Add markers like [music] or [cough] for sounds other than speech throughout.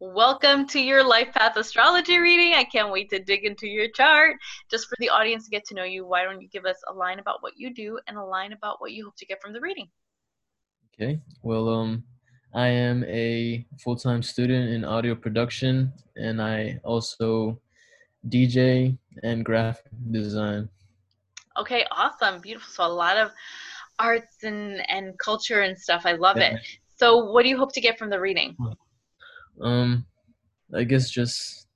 Welcome to your Life Path Astrology reading. I can't wait to dig into your chart. Just for the audience to get to know you, why don't you give us a line about what you do and a line about what you hope to get from the reading? Okay. Well, um, I am a full-time student in audio production, and I also DJ and graphic design. Okay, awesome, beautiful. So a lot of arts and and culture and stuff. I love yeah. it. So, what do you hope to get from the reading? Um, I guess just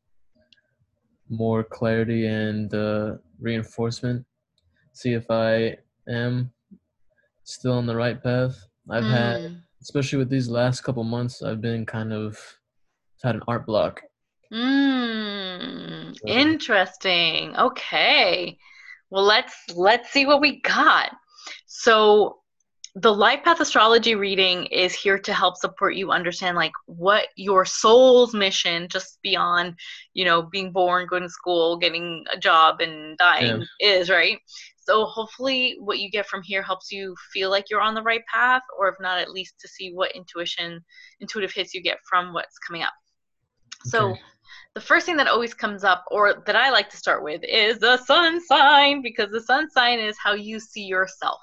more clarity and uh, reinforcement. See if I am still on the right path. I've mm. had, especially with these last couple months, I've been kind of had an art block. Mm, interesting. Okay. Well, let's let's see what we got. So, the life path astrology reading is here to help support you understand like what your soul's mission just beyond you know being born going to school getting a job and dying yeah. is right? So hopefully what you get from here helps you feel like you're on the right path or if not at least to see what intuition intuitive hits you get from what's coming up. So the first thing that always comes up or that i like to start with is the sun sign because the sun sign is how you see yourself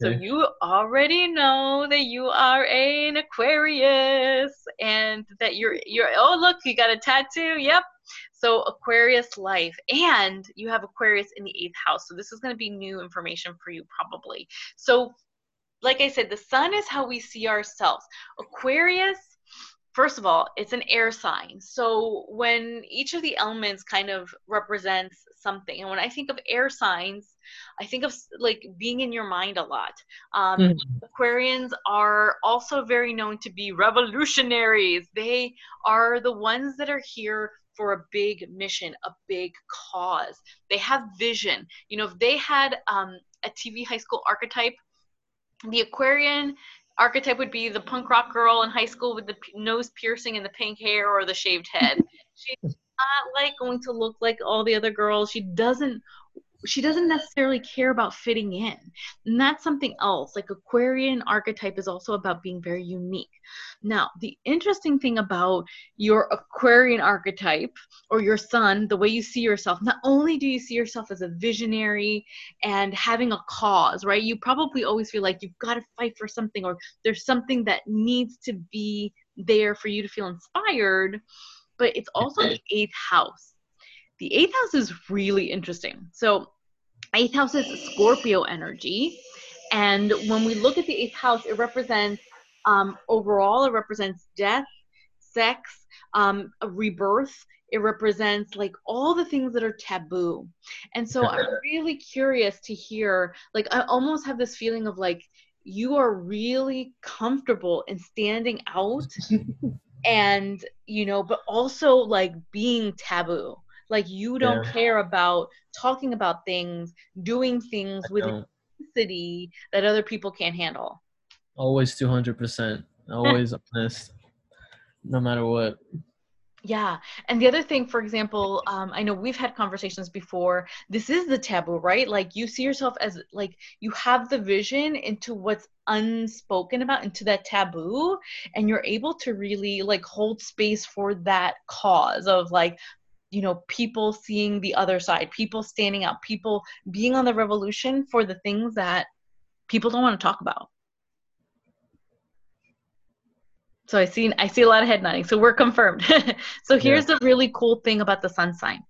so you already know that you are an Aquarius and that you're you're oh look, you got a tattoo. Yep. So Aquarius life and you have Aquarius in the 8th house. So this is going to be new information for you probably. So like I said, the sun is how we see ourselves. Aquarius first of all, it's an air sign. So when each of the elements kind of represents something, and when I think of air signs, I think of like being in your mind a lot. Um, mm-hmm. Aquarians are also very known to be revolutionaries. They are the ones that are here for a big mission, a big cause. They have vision. You know, if they had um, a TV high school archetype, the Aquarian archetype would be the punk rock girl in high school with the p- nose piercing and the pink hair or the shaved head. [laughs] She's not like going to look like all the other girls. She doesn't she doesn't necessarily care about fitting in. And that's something else. Like Aquarian archetype is also about being very unique. Now, the interesting thing about your Aquarian archetype or your sun, the way you see yourself, not only do you see yourself as a visionary and having a cause, right? You probably always feel like you've got to fight for something or there's something that needs to be there for you to feel inspired, but it's also the eighth house the eighth house is really interesting. So, eighth house is Scorpio energy. And when we look at the eighth house, it represents um, overall, it represents death, sex, um, rebirth. It represents like all the things that are taboo. And so I'm [laughs] really curious to hear, like, I almost have this feeling of like, you are really comfortable in standing out [laughs] and, you know, but also like being taboo like you don't yeah. care about talking about things, doing things I with intensity that other people can't handle. Always 200%. Always honest, no matter what. Yeah. And the other thing, for example, um, I know we've had conversations before. This is the taboo, right? Like you see yourself as like you have the vision into what's unspoken about, into that taboo, and you're able to really like hold space for that cause of like you know people seeing the other side people standing up people being on the revolution for the things that people don't want to talk about so i see i see a lot of head nodding. So we're confirmed. [laughs] So here's yeah. the really cool thing about the sun sign.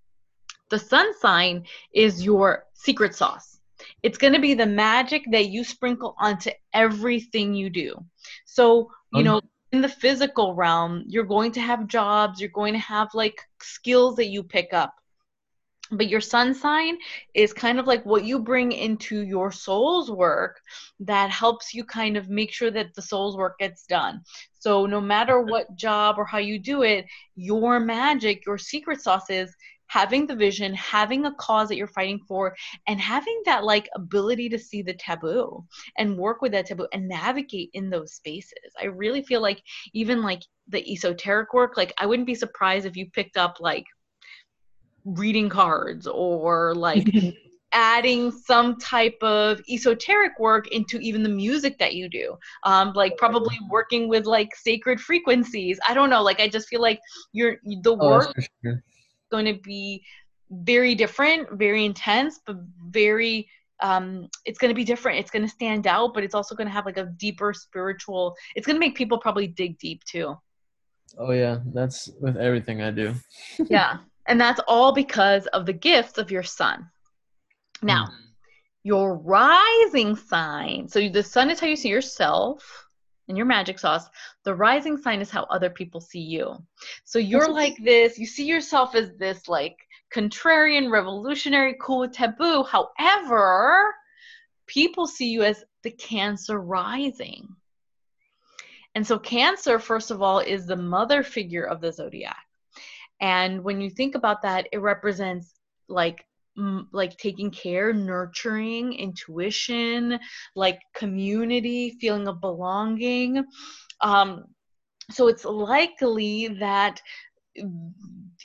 The sun sign is your secret sauce. It's going to be the magic that you sprinkle onto everything you do. So you um, know in the physical realm, you're going to have jobs, you're going to have like skills that you pick up. But your sun sign is kind of like what you bring into your soul's work that helps you kind of make sure that the soul's work gets done. So, no matter what job or how you do it, your magic, your secret sauce is having the vision, having a cause that you're fighting for, and having that like ability to see the taboo and work with that taboo and navigate in those spaces. I really feel like even like the esoteric work, like I wouldn't be surprised if you picked up like reading cards or like [laughs] adding some type of esoteric work into even the music that you do um, like probably working with like sacred frequencies i don't know like i just feel like you're the Oh, work for sure. going to be very different, very intense, but very um it's going to be different. It's going to stand out, but it's also going to have like a deeper spiritual. It's going to make people probably dig deep too. Oh yeah, that's with everything I do. yeah. [laughs] And that's all because of the gifts of your sun. Now, hmm. your rising sign. So the sun is how you see yourself and your magic sauce. The rising sign is how other people see you. So you're That's- like this, you see yourself as this like contrarian, revolutionary, cool with taboo. However, people see you as the cancer rising. And so cancer first of all is the mother figure of the zodiac. And when you think about that, it represents like mm, like taking care, nurturing, intuition, like community, feeling of belonging. Um, so it's likely that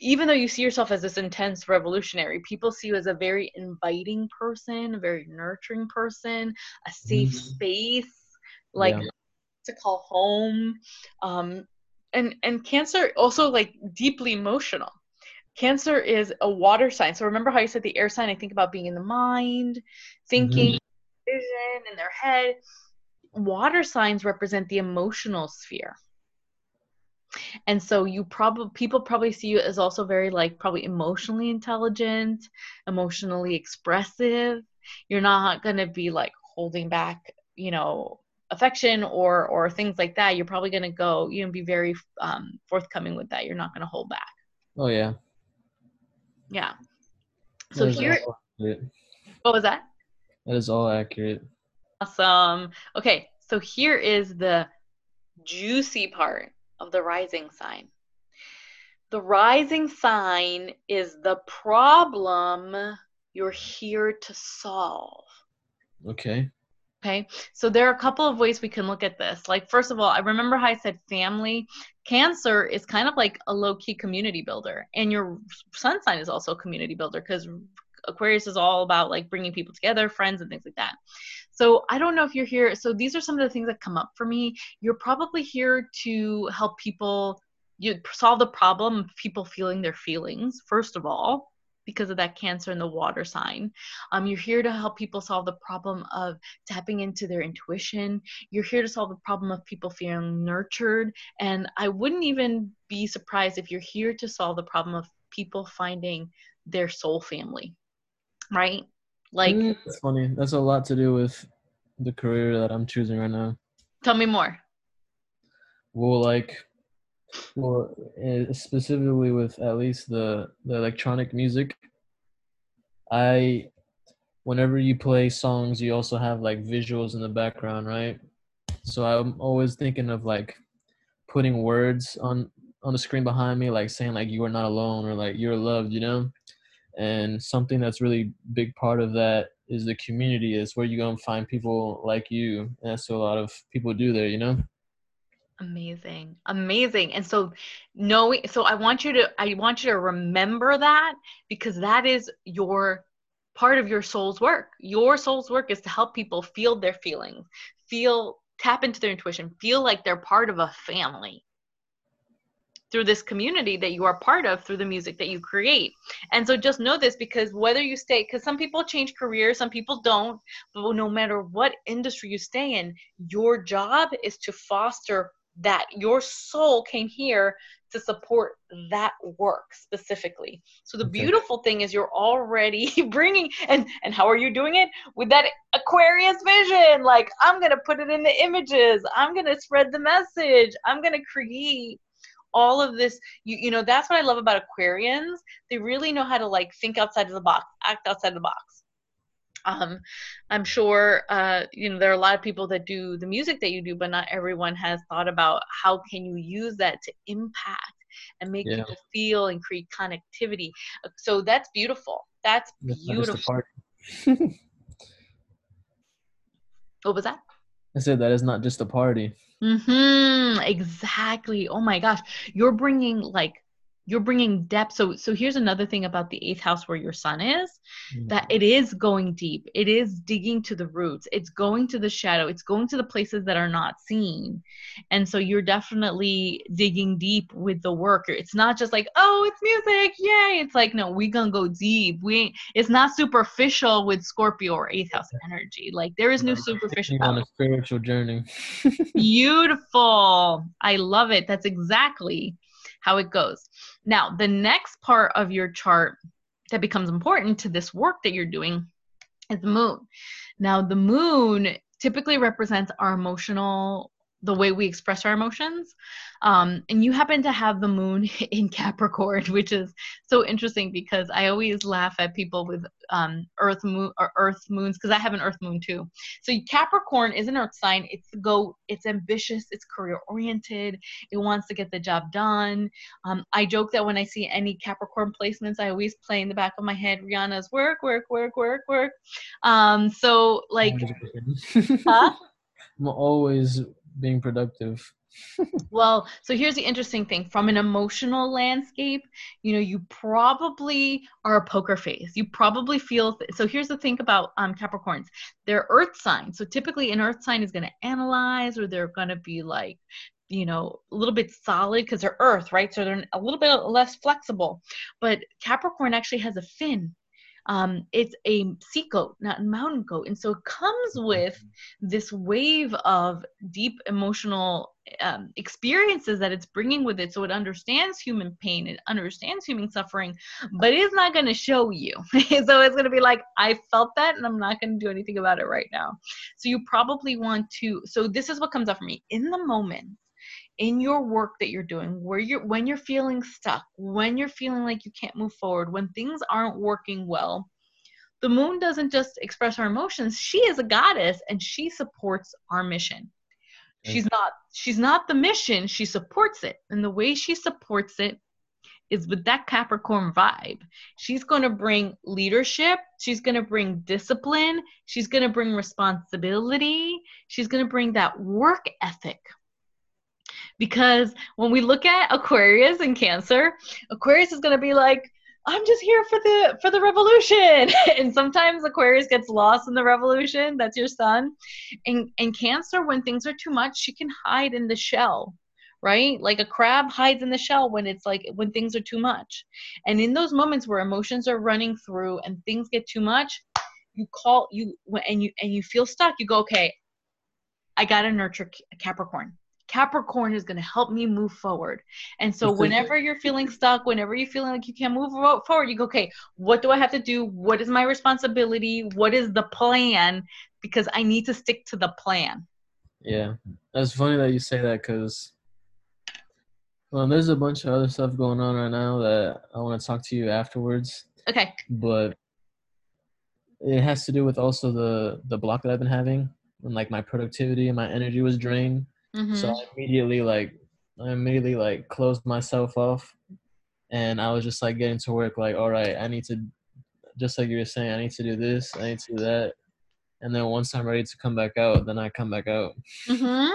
even though you see yourself as this intense revolutionary, people see you as a very inviting person, a very nurturing person, a safe Mhm. space, like Yeah. to call home. Um, and and Cancer also like deeply emotional. Cancer is a water sign. So remember how you said the air sign? I think about being in the mind, thinking, mm-hmm. vision in their head. Water signs represent the emotional sphere. And so you probably people probably see you as also very like probably emotionally intelligent, emotionally expressive. You're not going to be like holding back, you know, affection or or things like that. You're probably going to go, you know, be very um, forthcoming with that. You're not going to hold back. Oh yeah. Yeah. So here, what was that? That is all accurate. Awesome. Okay, so here is the juicy part of the rising sign. The rising sign is the problem you're here to solve. Okay. Okay, so there are a couple of ways we can look at this. Like, first of all, I remember how I said family. Cancer is kind of like a low key community builder, and your sun sign is also a community builder because Aquarius is all about like bringing people together, friends, and things like that. So, I don't know if you're here. So, these are some of the things that come up for me. You're probably here to help people you solve the problem of people feeling their feelings, first of all, because of that cancer in the water sign. Um, you're here to help people solve the problem of tapping into their intuition. You're here to solve the problem of people feeling nurtured. And I wouldn't even be surprised if you're here to solve the problem of people finding their soul family, right? Like, Mm, that's funny. That's a lot to do with the career that I'm choosing right now. tell me more. Well, like, well, eh, specifically with at least the the electronic music, I, whenever you play songs, you also have like visuals in the background, right? So I'm always thinking of like putting words on on the screen behind me, like saying like you are not alone or like you're loved, you know. And something that's really big part of that is the community. Is where you go and find people like you, and that's what a lot of people do there, you know. Amazing. Amazing. And so knowing so I want you to I want you to remember that because that is your part of your soul's work. Your soul's work is to help people feel their feelings, feel tap into their intuition, feel like they're part of a family through this community that you are part of through the music that you create. And so just know this because whether you stay cuz some people change careers, some people don't, but no matter what industry you stay in, your job is to foster that your soul came here to support that work specifically. So the Okay. beautiful thing is you're already [laughs] bringing and and how are you doing it? With that aquarius vision. Like i'm gonna put it in the images. I'm gonna spread the message. I'm gonna create all of this. You, you know that's what i love about aquarians. They really know how to like think outside of the box act outside of the box um, I'm sure uh, you know there are a lot of people that do the music that you do, but not everyone has thought about how can you use that to impact and make Yeah. people feel and create connectivity. Uh, So that's beautiful. That's That's not just a beautiful. party. [laughs] What was that? I said that is not just a party. Mm-hmm. Exactly. Oh my gosh, you're bringing like you're bringing depth. So so here's another thing about the eighth house where your sun is Mm. that it is going deep. It is digging to the roots. It's going to the shadow. It's going to the places that are not seen. And so you're definitely digging deep with the work it's not just like oh it's music. Yay. It's like no we gonna go deep. We ain't, it's not superficial with scorpio or eighth house energy. Like there is no superficial. on a spiritual journey. [laughs] Beautiful. I love it. That's exactly how it goes. Now, the next part of your chart that becomes important to this work that you're doing is the moon. Now, the moon typically represents our emotional the way we express our emotions. Um, and you happen to have the moon [laughs] in capricorn which is so interesting because i always laugh at people with um, earth moon or earth moons because i have an earth moon too. So capricorn is an earth sign. It's the goat it's ambitious it's career oriented it wants to get the job done. Um, i joke that when i see any capricorn placements i always play in the back of my head rihanna's work work work work work. Um, so like huh? [laughs] I'm always being productive. [laughs] Well, so here's the interesting thing from an emotional landscape, you know, you probably are a poker face. You probably feel th- so. Here's the thing about um, Capricorns they're earth signs. So typically, an earth sign is going to analyze or they're going to be like, you know, a little bit solid because they're earth, right? So they're a little bit less flexible. But Capricorn actually has a fin. Um, it's a sea goat, not a mountain goat. And so it comes with this wave of deep emotional um, experiences that it's bringing with it. So it understands human pain it understands human suffering but it's not going to show you. [laughs] So it's going to be like i felt that and i'm not going to do anything about it right now. So you probably want to so this is what comes up for me. In the moment in your work that you're doing where you're when you're feeling stuck when you're feeling like you can't move forward when things aren't working well the moon doesn't just express our emotions. She is a goddess and she supports our mission. She's not she's not the mission. She supports it. And the way she supports it is with that capricorn vibe. She's going to bring leadership. She's going to bring discipline. She's going to bring responsibility. She's going to bring that work ethic because when we look at aquarius and cancer aquarius is going to be like I'm just here for the for the revolution. [laughs] and sometimes Aquarius gets lost in the revolution. That's your sun. And and Cancer, when things are too much, she can hide in the shell, right? Like a crab hides in the shell when it's like when things are too much. And in those moments where emotions are running through and things get too much, you call you and you and you feel stuck. You go, okay, I gotta nurture Capricorn. Capricorn is going to help me move forward. And so, whenever you're feeling stuck, whenever you're feeling like you can't move forward, you go, okay, what do I have to do? What is my responsibility? What is the plan? Because I need to stick to the plan. Yeah, that's funny that you say that because, well, there's a bunch of other stuff going on right now that I want to talk to you afterwards. Okay. But it has to do with also the the block that I've been having and like my productivity and my energy was drained. Mhm. So I immediately like I immediately like closed myself off and I was just like getting to work like all right, I need to just like you were saying, I need to do this, I need to do that. And then once I'm ready to come back out, then I come back out. hmm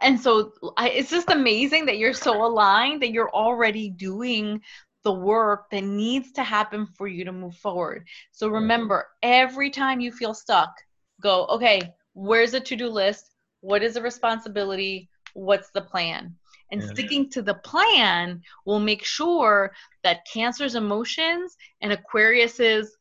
And so I, it's just amazing that you're so aligned that you're already doing the work that needs to happen for you to move forward. So remember, every time you feel stuck, go, okay, where's the to do list? What is the responsibility? What's the plan? And Yeah. sticking to the plan will make sure that Cancer's emotions and Aquarius's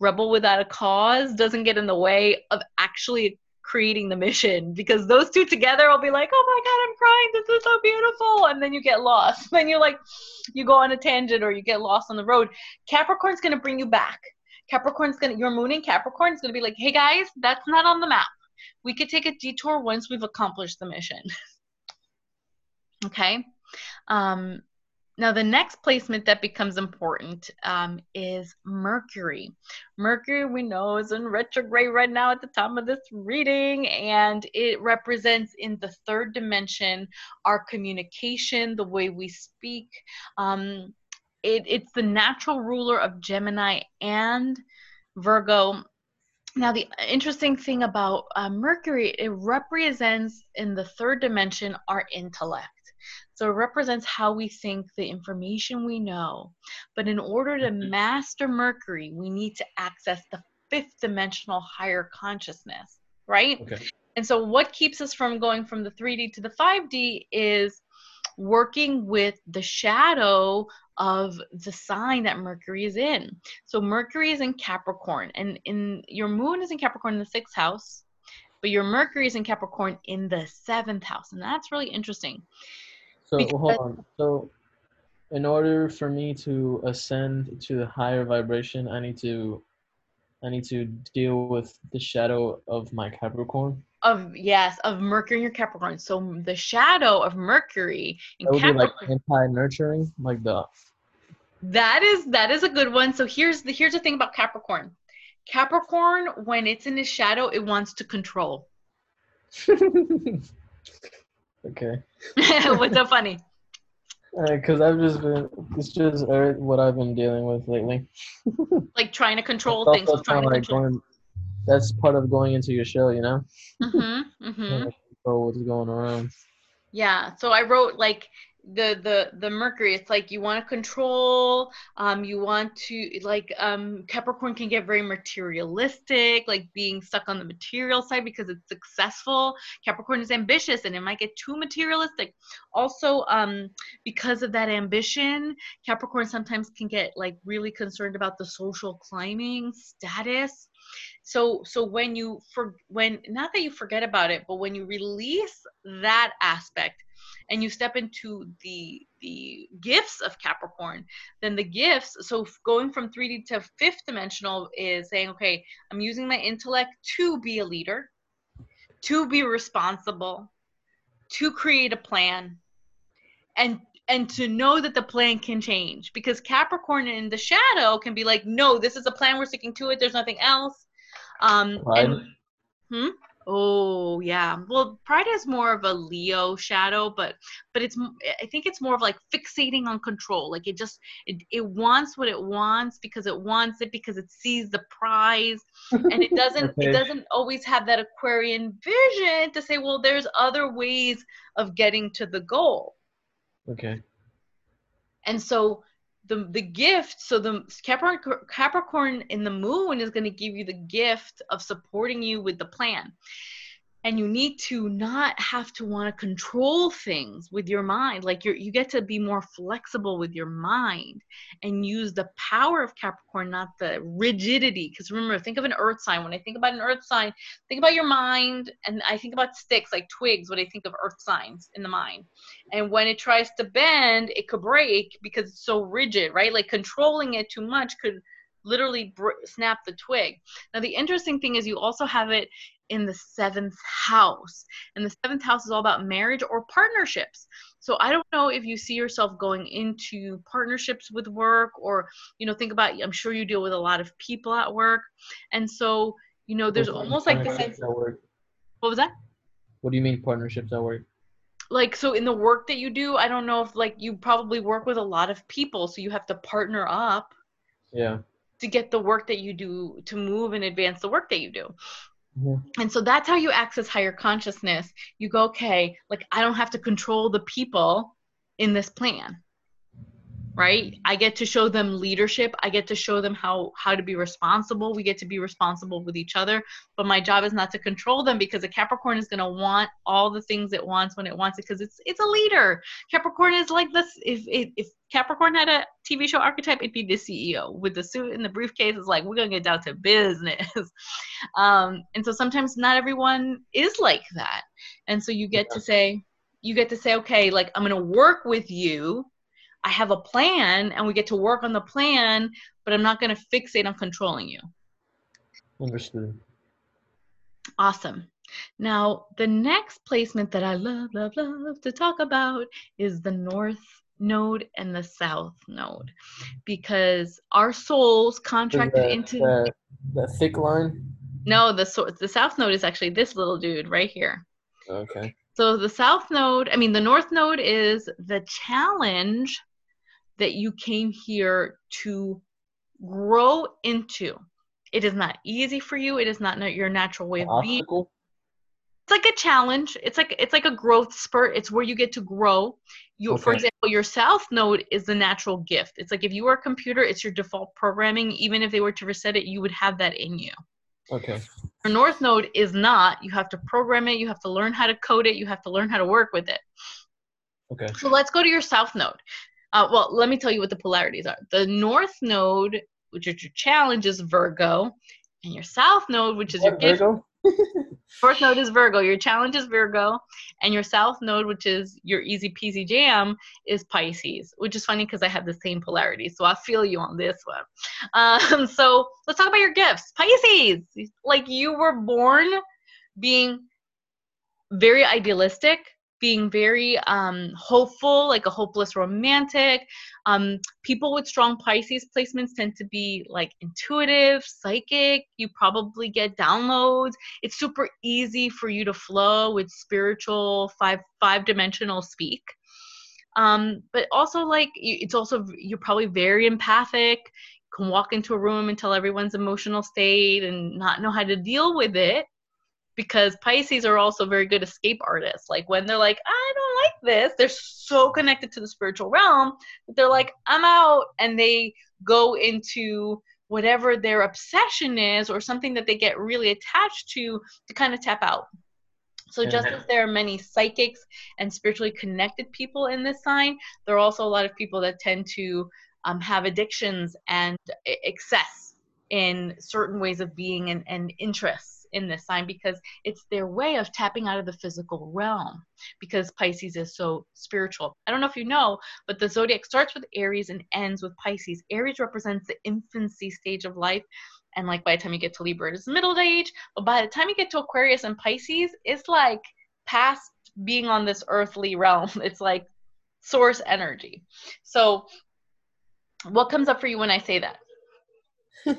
rebel without a cause doesn't get in the way of actually creating the mission because those two together will be like, oh my god, I'm crying. This is so beautiful, and then you get lost. [laughs] Then you like, you go on a tangent or you get lost on the road. Capricorn's gonna bring you back. Capricorn's gonna your moon in Capricorn is gonna be like, hey guys, that's not on the map. We could take a detour once we've accomplished the mission. [laughs] okay. Um, now, the next placement that becomes important um, is Mercury. Mercury, we know, is in retrograde right now at the time of this reading, and it represents in the third dimension our communication, the way we speak. Um, it, it's the natural ruler of Gemini and Virgo. Now, the interesting thing about uh, Mercury, it represents in the third dimension our intellect. So it represents how we think, the information we know. But in order to Mhm. master Mercury, we need to access the fifth dimensional higher consciousness, right? Okay. And so, what keeps us from going from the 3D to the 5D is working with the shadow of the sign that Mercury is in. So, Mercury is in Capricorn, and in your moon is in Capricorn in the sixth house, but your Mercury is in Capricorn in the seventh house, and that's really interesting. So Because- hold on. So, in order for me to ascend to the higher vibration, I need to, I need to deal with the shadow of my Capricorn. Of yes, of Mercury in your Capricorn. So the shadow of Mercury in That would be like anti-nurturing, like the. That is that is a good one. So here's the here's the thing about Capricorn. Capricorn, when it's in the shadow, it wants to control. [laughs] okay. [laughs] What's so funny? Because I've just been, it's just uh, what I've been dealing with lately. Like trying to [laughs] control things, trying to like control. going, that's part of going into your show, you know? Mm-hmm, mm-hmm. Trying what's going around. Yeah. So I wrote like the the the Mercury. It's like you want to control. Um, you want to like um Capricorn can get very materialistic, like being stuck on the material side because it's successful. Capricorn is ambitious and it might get too materialistic. Also, um, because of that ambition, Capricorn sometimes can get like really concerned about the social climbing status so so when you for when not that you forget about it but when you release that aspect and you step into the the gifts of capricorn then the gifts so going from 3d to fifth dimensional is saying okay i'm using my intellect to be a leader to be responsible to create a plan and and to know that the plan can change because capricorn in the shadow can be like no this is a plan we're sticking to it there's nothing else um Pride? and hmm? oh yeah well pride is more of a leo shadow but but it's I think it's more of like fixating on control like it just it, it wants what it wants because it wants it because it sees the prize and it [laughs] doesn't Okay. it doesn't always have that aquarian vision to say well there's other ways of getting to the goal Okay. and so the the gift so the capricorn capricorn in the moon is going to give you the gift of supporting you with the plan and you need to not have to want to control things with your mind like you you get to be more flexible with your mind and use the power of capricorn not the rigidity because remember think of an earth sign. When i think about an earth sign think about your mind and i think about sticks like twigs when i think of earth signs in the mind. And when it tries to bend it could break because it's so rigid right? Like controlling it too much could literally br- snap the twig. Now the interesting thing is you also have it in the seventh house. And the seventh house is all about marriage or partnerships. So i don't know if you see yourself going into partnerships with work or you know think about i'm sure you deal with a lot of people at work. And so you know there's What do you mean almost like the sense what was that? What do you mean partnerships at work? like so in the work that you do i don't know if like you probably work with a lot of people so you have to partner up Yeah. to get the work that you do to move and advance the work that you do Mhm. and so that's how you access higher consciousness you go okay like i don't have to control the people in this plan right? I get to show them leadership. I get to show them how how to be responsible. We get to be responsible with each other. But my job is not to control them because a capricorn is going to want all the things it wants when it wants it because it's it's a leader. Capricorn is like this. If, if if capricorn had a tv show archetype it'd be the ceo with the suit and the briefcase it's like we're going to get down to business. [laughs] Um and so sometimes not everyone is like that. And so you get to say you get to say okay like i'm going to work with you I have a plan and we get to work on the plan, but I'm not going to fixate on controlling you. Understood. Awesome. Now, the next placement that I love, love, love to talk about is the North Node and the South Node because our souls contracted into. that, that thick line. No, the, the South Node is actually this little dude right here. Okay. So the South Node, I mean, the North Node is the challenge that you came here to grow into. It is not easy for you. It is not your natural way of being. It's like a challenge. It's like it's like a growth spurt. It's where you get to grow. You, for example, your south node is the natural gift. It's like if you are a computer, it's your default programming. Even if they were to reset it, you would have that in you. Okay. Your north node is not. You have to program it. You have to learn how to code it. You have to learn how to work with it. Okay. So let's go to your south node. Uh, well, let me tell you what the polarities are. The north node, which is your challenge, is Virgo, and your south node, which is your What, gift. Virgo? [laughs] North node is Virgo. Your challenge is Virgo, and your south node, which is your easy peasy jam, is Pisces. Which is funny because I have the same polarity, so I feel you on this one. [laughs] Um, so let's talk about your gifts. Pisces, like you were born being very idealistic, being very um, hopeful, like a hopeless romantic. Um, people with strong Pisces placements tend to be like intuitive, psychic. You probably get downloads. It's super easy for you to flow with spiritual five five dimensional speak. Um, but also like it's also you're probably very empathic. Can walk into a room and tell everyone's emotional state and not know how to deal with it because Pisces are also very good escape artists. Like when they're like, I don't like this, they're so connected to the spiritual realm that they're like, I'm out, and they go into whatever their obsession is or something that they get really attached to to kind of tap out. So just Yeah. as there are many psychics and spiritually connected people in this sign, there are also a lot of people that tend to um, have addictions and excess in certain ways of being and, and interests in this sign because it's their way of tapping out of the physical realm because Pisces is so spiritual. I don't know if you know, but the zodiac starts with Aries and ends with Pisces. Aries represents the infancy stage of life. And like by the time you get to Libra, it's middle age. But by the time you get to Aquarius and Pisces, it's like past being on this earthly realm. [laughs] It's like source energy. So, what comes up for you when I say that? [laughs]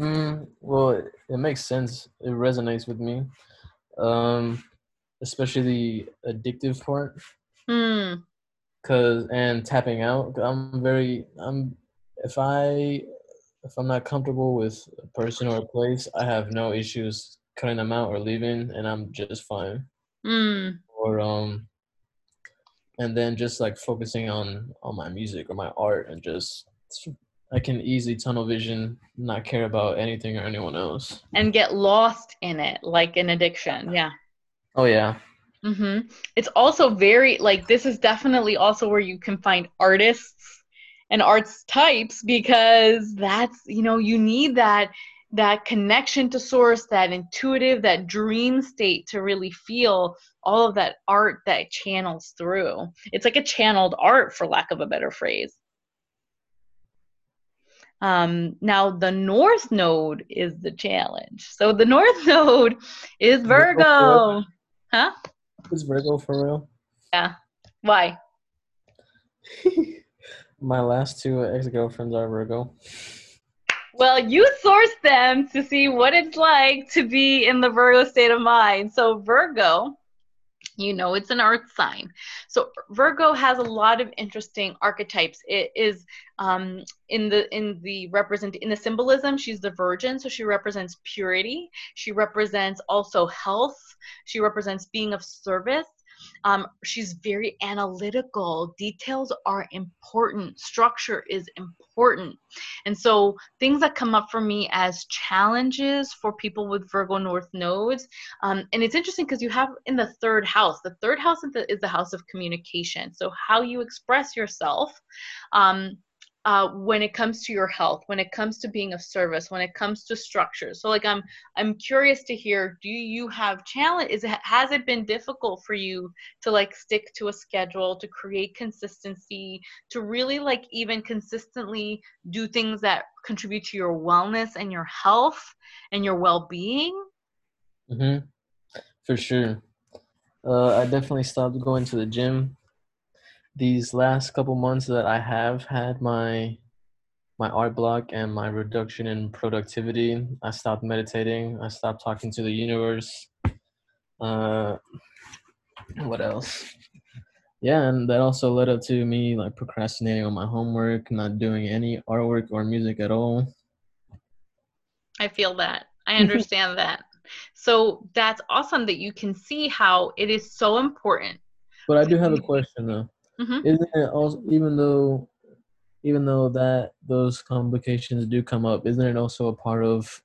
Mm, well, it, it makes sense. It resonates with me. Um, especially the addictive part. Hmm. Cause and tapping out. I'm very. I'm. If I. If I'm not comfortable with a person or a place, I have no issues cutting them out or leaving, and I'm just fine. Hmm. Or um. And then just like focusing on on my music or my art, and just I can easily tunnel vision, not care about anything or anyone else. And get lost in it, like an addiction. Yeah. Oh yeah. hmm It's also very like this is definitely also where you can find artists and arts types because that's you know you need that that connection to source, that intuitive, that dream state to really feel all of that art that channels through. It's like a channeled art, for lack of a better phrase. Um, now the North Node is the challenge. So the North [laughs] Node is Virgo Virgo. Huh? Is Virgo for real? Yeah. Why? [laughs] My last two ex girlfriends are Virgo. Well, you sourced them to see what it's like to be in the Virgo state of mind. So, Virgo, you know, it's an earth sign. So, Virgo has a lot of interesting archetypes. It is um, in the in the represent in the symbolism. She's the Virgin, so she represents purity. She represents also health. She represents being of service. Um, she's very analytical. Details are important. Structure is important. And so things that come up for me as challenges for people with Virgo North nodes. Um, and it's interesting because you have in the third house, the third house is the, is the house of communication. So how you express yourself. Um, uh, when it comes to your health, when it comes to being of service, when it comes to structure. So, like, I'm I'm curious to hear. Do you have challenge? Is it has it been difficult for you to like stick to a schedule, to create consistency, to really like even consistently do things that contribute to your wellness and your health and your well-being? Mm-hmm. For sure. Uh, I definitely stopped going to the gym. These last couple months that I have had my my art block and my reduction in productivity, I stopped meditating. I stopped talking to the universe. Uh, what else? Yeah, and that also led up to me like procrastinating on my homework, not doing any artwork or music at all. I feel that. I [laughs] understand that. So that's awesome that you can see how it is so important. But I do have a question though. Mhm. Isn't it also even though even though that those complications do come up, isn't it also a part of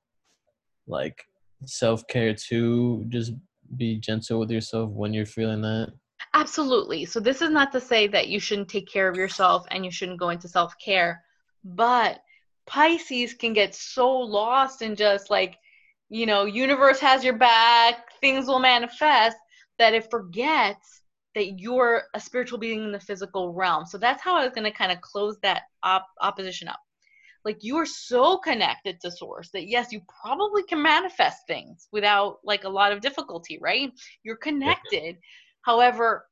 like self care too? Just be gentle with yourself when you're feeling that. Absolutely. So this is not to say that you shouldn't take care of yourself and you shouldn't go into self-care, but Pisces can get so lost in just like, you know, universe has your back, things will manifest that it forgets that you're a spiritual being in the physical realm. So that's how I was going to kind of close that op- opposition up. Like you are so connected to source that yes, you probably can manifest things without like a lot of difficulty, right? You're connected. However,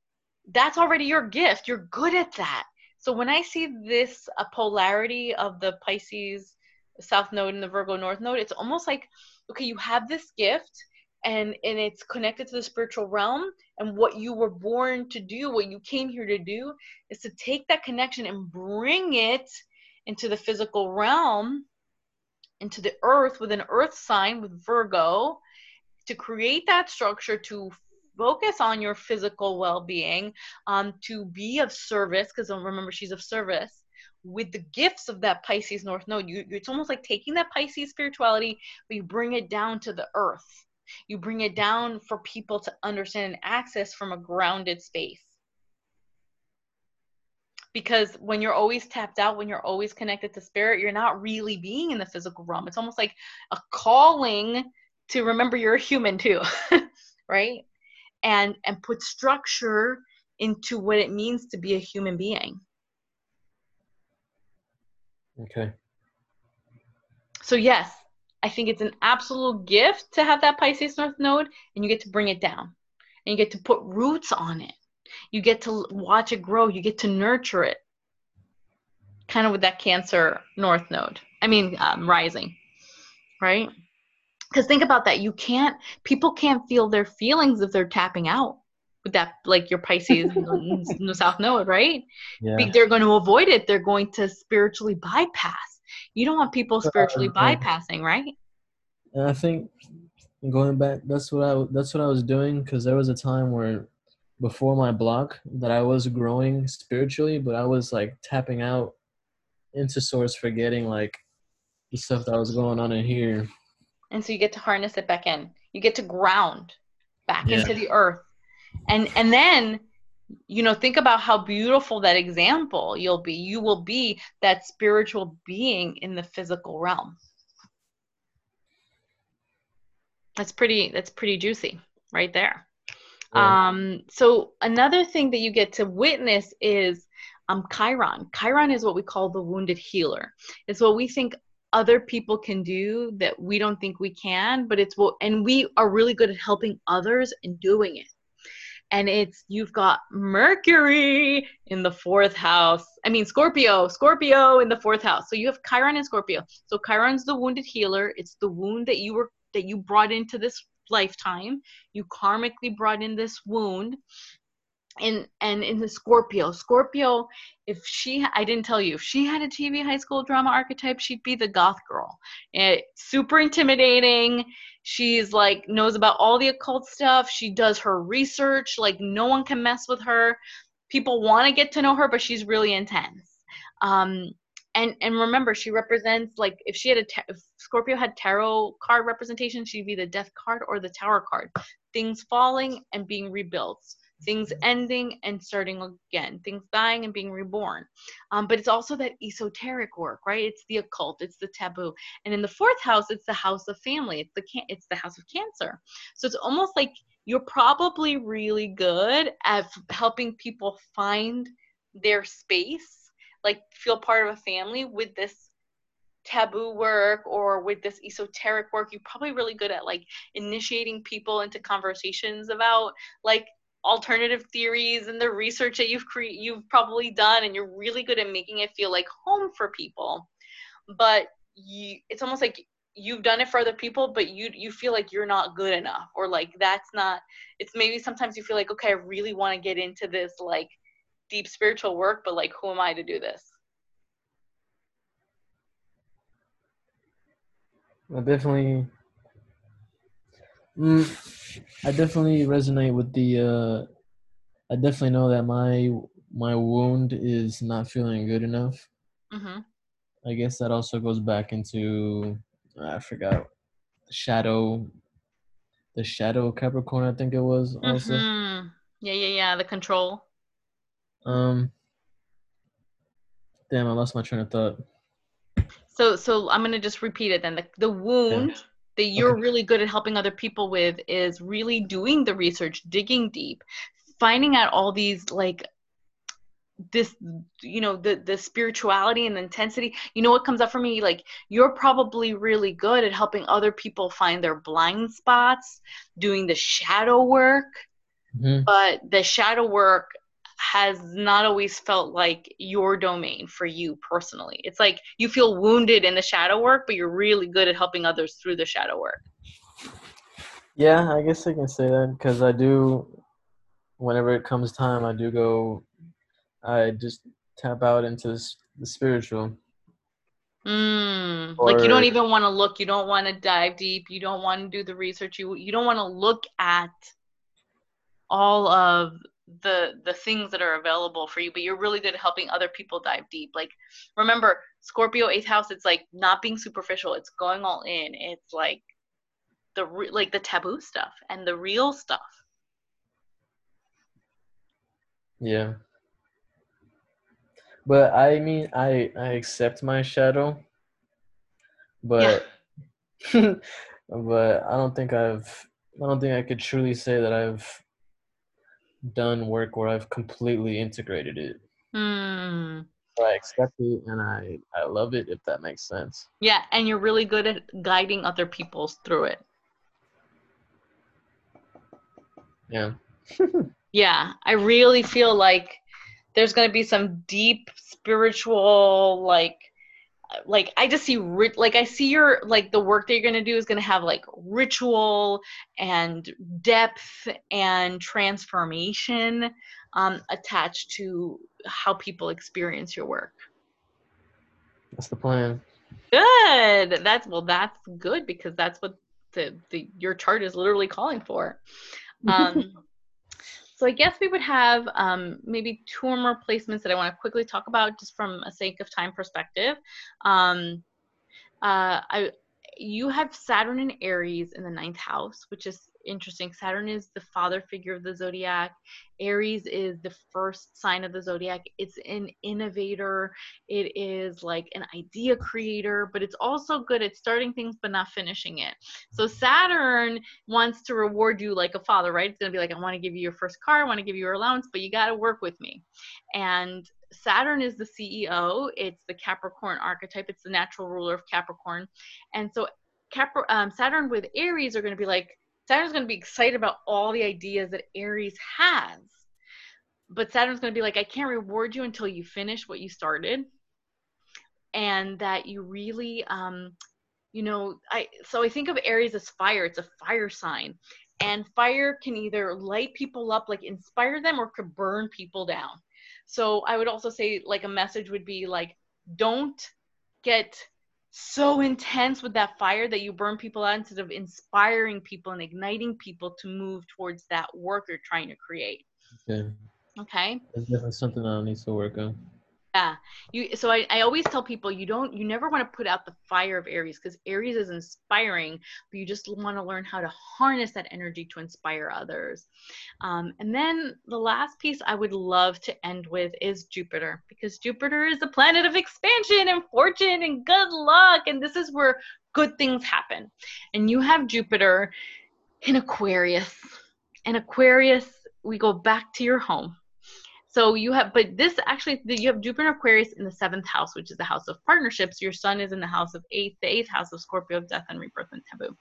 that's already your gift. You're good at that. So when I see this a polarity of the Pisces South Node and the Virgo North Node, it's almost like okay, you have this gift and and it's connected to the spiritual realm and what you were born to do, what you came here to do is to take that connection and bring it into the physical realm, into the earth with an earth sign with Virgo to create that structure to focus on your physical well-being um, to be of service because remember she's of service with the gifts of that pisces north node. You, it's almost like taking that pisces spirituality but you bring it down to the earth you bring it down for people to understand and access from a grounded space. Because when you're always tapped out when you're always connected to spirit you're not really being in the physical realm. It's almost like a calling to remember you're a human too [laughs] right? And and put structure into what it means to be a human being. Okay. so yes i think it's an absolute gift to have that pisces north node and you get to bring it down. And you get to put roots on it. You get to watch it grow. You get to nurture it. Kind of with that cancer north node. I mean um, rising right? Because think about that. You can't people can't feel their feelings if they're tapping out with that like your pisces [laughs] in the south node right? Yeah. They're going to avoid it. They're going to spiritually bypass you don't want people spiritually Um, bypassing right And I think going back, that's what I that's what I was doing because there was a time where before my block that I was growing spiritually, but I was like tapping out into source, forgetting like the stuff that was going on in here. and so you get to harness it back in you get to ground back Yeah. into the earth and and then you know think about how beautiful that example you'll be. You will be that spiritual being in the physical realm. That's pretty that's pretty juicy right there. Yeah. um so another thing that you get to witness is um chiron. Chiron is what we call the wounded healer. It's what we think other people can do that we don't think we can but it's what and we are really good at helping others and doing it and it's you've got mercury in the fourth house. I mean scorpio scorpio in the fourth house. So you have chiron and scorpio. So chiron's the wounded healer. It's the wound that you were that you brought into this lifetime. You karmically brought in this wound and and in the scorpio. Scorpio if she i didn't tell you if she had a tv high school drama archetype she'd be the goth girl. Eh, super intimidating. She's like knows about all the occult stuff. She does her research. Like no one can mess with her. People want to get to know her but she's really intense. Um and and remember she represents like if she had a ta- if scorpio had tarot card representation she'd be the death card or the tower card. Things falling and being rebuilt things ending and starting again things dying and being reborn. Um, but it's also that esoteric work right? It's the occult it's the taboo. And in the fourth house it's the house of family. It's the can- it's the house of cancer. So it's almost like you're probably really good at f- helping people find their space like feel part of a family with this taboo work or with this esoteric work. You're probably really good at like initiating people into conversations about like alternative theories and the research that you've cre- you've probably done and you're really good at making it feel like home for people. But you it's almost like you've done it for other people but you you feel like you're not good enough or like that's not it's maybe sometimes you feel like okay I really want to get into this like deep spiritual work but like who am I to do this? I definitely Mm, I definitely resonate with the. Uh, I definitely know that my my wound is not feeling good enough. Mm-hmm. I guess that also goes back into I forgot shadow, the shadow Capricorn. I think it was also. Mm-hmm. Yeah, yeah, yeah. The control. Um. Damn, I lost my train of thought. So, so I'm gonna just repeat it then. The, the wound Yeah. That you're Okay. really good at helping other people with is really doing the research, digging deep, finding out all these like this you know the the spirituality and the intensity you know what comes up for me like you're probably really good at helping other people find their blind spots doing the shadow work Mhm. but the shadow work has not always felt like your domain for you personally. It's like you feel wounded in the shadow work, but you're really good at helping others through the shadow work. Yeah, I guess I can say that because I do. Whenever it comes time, I do go. I just tap out into the, the spiritual. Mm, like you don't even want to look, you don't want to dive deep, you don't want to do the research, you you don't want to look at all of the the things that are available for you, but you're really good at helping other people dive deep. Like remember, Scorpio eighth house, it's like not being superficial, it's going all in. It's like the re- like the taboo stuff and the real stuff. Yeah. But I mean, I I accept my shadow, but [laughs] but I don't think I've I don't think I could truly say that I've done work where I've completely integrated it. Hmm. I accept it and I I love it if that makes sense. Yeah, and you're really good at guiding other people through it. Yeah. [laughs] Yeah, I really feel like there's going to be some deep spiritual like like I just see rit- like I see your like the work that you're going to do is going to have like ritual and depth and transformation um, attached to how people experience your work. That's the plan. Good. That's well that's good because that's what the, the your chart is literally calling for. [laughs] Um, so I guess we would have um, maybe two or more placements that I want to quickly talk about just from a sake of time perspective. Um, uh, I you have Saturn and Aries in the ninth house, which is interesting. Saturn is the father figure of the zodiac. Aries is the first sign of the zodiac. It's an innovator. It is like an idea creator, but it's also good at starting things but not finishing it. So Saturn wants to reward you like a father, right? It's gonna be like, I want to give you your first car, I want to give you your allowance, but you got to work with me. And Saturn is the CEO. It's the Capricorn archetype. It's the natural ruler of Capricorn. And so Capri- um, Saturn with Aries are going to be like, Saturn's going to be excited about all the ideas that Aries has. But Saturn's going to be like, I can't reward you until you finish what you started. And that you really, um, you know, I, so I think of Aries as fire. It's a fire sign. And fire can either light people up, like inspire them, or could burn people down. So I would also say, like, a message would be like, don't get so intense with that fire that you burn people out instead of inspiring people and igniting people to move towards that work you're trying to create. Okay. Okay. That's definitely something I need to work on. Yeah. You so I, I always tell people you don't you never want to put out the fire of Aries because Aries is inspiring, but you just want to learn how to harness that energy to inspire others. Um, and then the last piece I would love to end with is Jupiter because Jupiter is the planet of expansion and fortune and good luck. And this is where good things happen. And you have Jupiter in Aquarius. And Aquarius, we go back to your home. So you have, but this actually, you have Jupiter Aquarius in the seventh house, which is the house of partnerships. Your sun is in the house of eighth, the eighth house of Scorpio death and rebirth and taboo.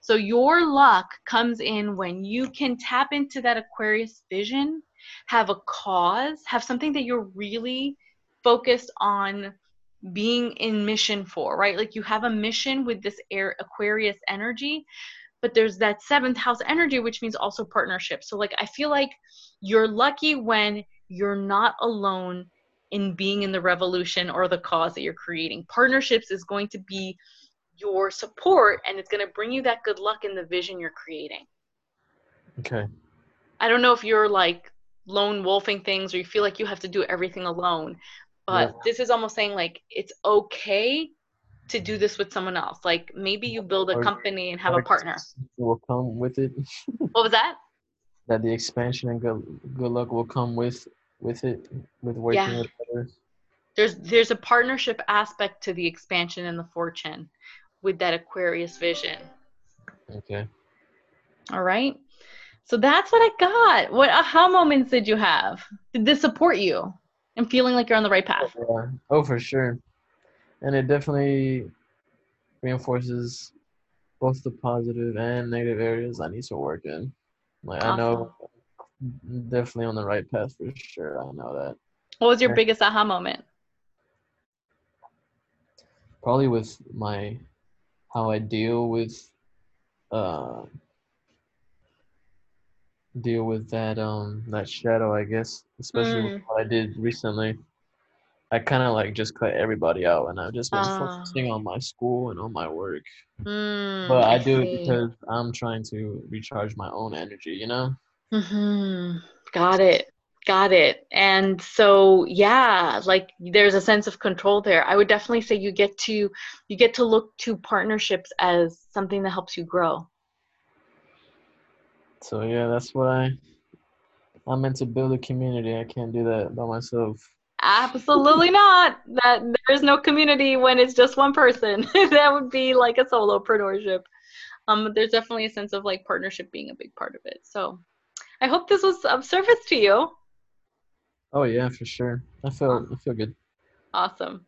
So your luck comes in when you can tap into that Aquarius vision, have a cause, have something that you're really focused on being in mission for, right? Like you have a mission with this air Aquarius energy, but there's that seventh house energy, which means also partnership. So like I feel like you're lucky when you're not alone in being in the revolution or the cause that you're creating. Partnerships is going to be your support and it's going to bring you that good luck in the vision you're creating. Okay. I don't know if you're like lone wolfing things or you feel like you have to do everything alone, but Yeah. this is almost saying like it's okay to do this with someone else. Like maybe you build a company and have a partner. Will come with it. [laughs] What was that? That the expansion and good good luck will come with with it with working Yeah. with others. There's there's a partnership aspect to the expansion and the fortune with that Aquarius vision. Okay. All right. So that's what I got. What uh, aha moments did you have? Did this support you and feeling like you're on the right path? Oh, yeah. Oh, for sure. And it definitely reinforces both the positive and negative areas I need to work in. Like I know definitely on the right path for sure. I know that. What was your biggest aha moment? Probably with my how I deal with uh deal with that um that shadow I guess especially with Mm. what I did recently. I kind of like just cut everybody out and I've just been Ah. focusing on my school and on my work. Mm, But I do it because I'm trying to recharge my own energy, you know? Mhm. Got it. Got it. And so yeah, like there's a sense of control there. I would definitely say you get to you get to look to partnerships as something that helps you grow. So yeah, that's what I I'm meant to build a community. I can't do that by myself. Absolutely not. That there is no community when it's just one person. [laughs] that would be like a solopreneurship. Um, but there's definitely a sense of like partnership being a big part of it. So, I hope this was of service to you. Oh yeah, for sure. I feel I feel good. Awesome.